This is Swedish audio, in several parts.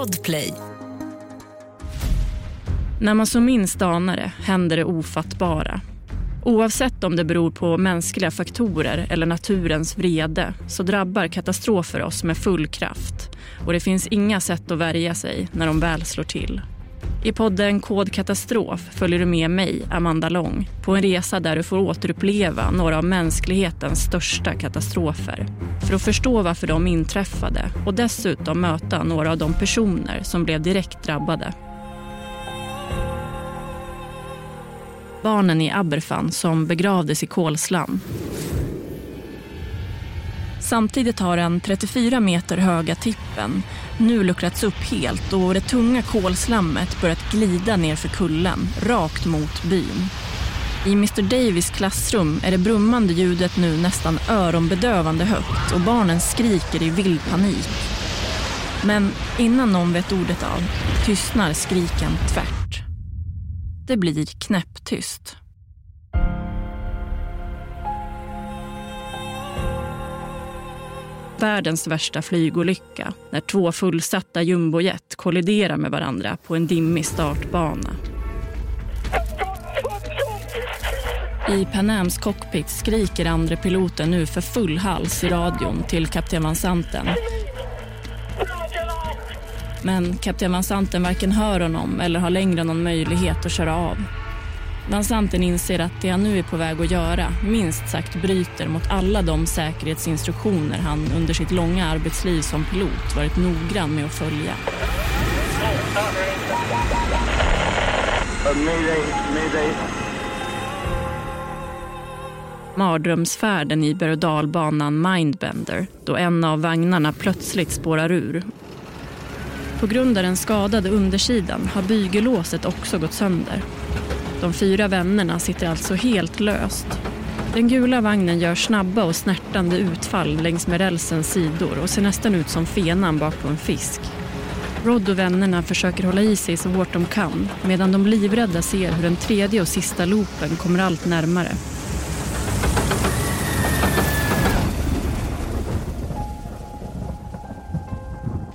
Podplay. När man som minst anar det händer det ofattbara. Oavsett om det beror på mänskliga faktorer eller naturens vrede så drabbar katastrofer oss med full kraft. Och det finns inga sätt att värja sig när de väl slår till. I podden Kod katastrof följer du med mig, Amanda Lång, på en resa där du får återuppleva några av mänsklighetens största katastrofer. För att förstå varför de inträffade och dessutom möta några av de personer som blev direkt drabbade. Barnen i Aberfan som begravdes i kolslam. Samtidigt har den 34 meter höga tippen nu luckrats upp helt och det tunga kolslammet börjat glida ner för kullen, rakt mot byn. I Mr Davis klassrum är det brummande ljudet nu nästan öronbedövande högt och barnen skriker i vild panik. Men innan någon vet ordet av tystnar skriken tvärt. Det blir knäpptyst. Världens värsta flygolycka när två fullsatta jumbojet kolliderar med varandra på en dimmig startbana. I Panams cockpit skriker andre piloten nu för full hals i radion till kapten Van Santen. Men kapten Van Santen varken hör honom eller har längre någon möjlighet att köra av. Dansanten inser att det han nu är på väg att göra minst sagt bryter mot alla de säkerhetsinstruktioner han under sitt långa arbetsliv som pilot varit noggrann med att följa. Mardrömsfärden i berg och dalbanan Mindbender då en av vagnarna plötsligt spårar ur. På grund av den skadade undersidan har bygellåset också gått sönder de fyra vännerna sitter alltså helt löst. Den gula vagnen gör snabba och snärtande utfall längs med rälsens sidor och ser nästan ut som fenan bak på en fisk. Rod och vännerna försöker hålla i sig så hårt de kan medan de livrädda ser hur den tredje och sista loopen kommer allt närmare.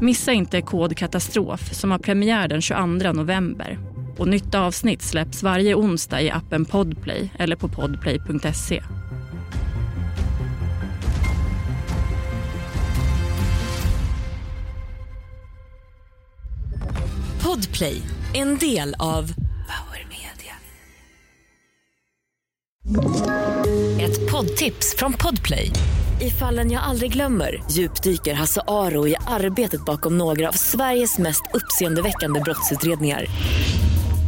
Missa inte Kod katastrof som har premiär den 22 november och nytt avsnitt släpps varje onsdag i appen Podplay eller på podplay.se. Podplay, en del av Power Media. Ett poddtips från Podplay. I fallen jag aldrig glömmer djupdyker Hasse Aro i arbetet bakom några av Sveriges mest uppseendeväckande brottsutredningar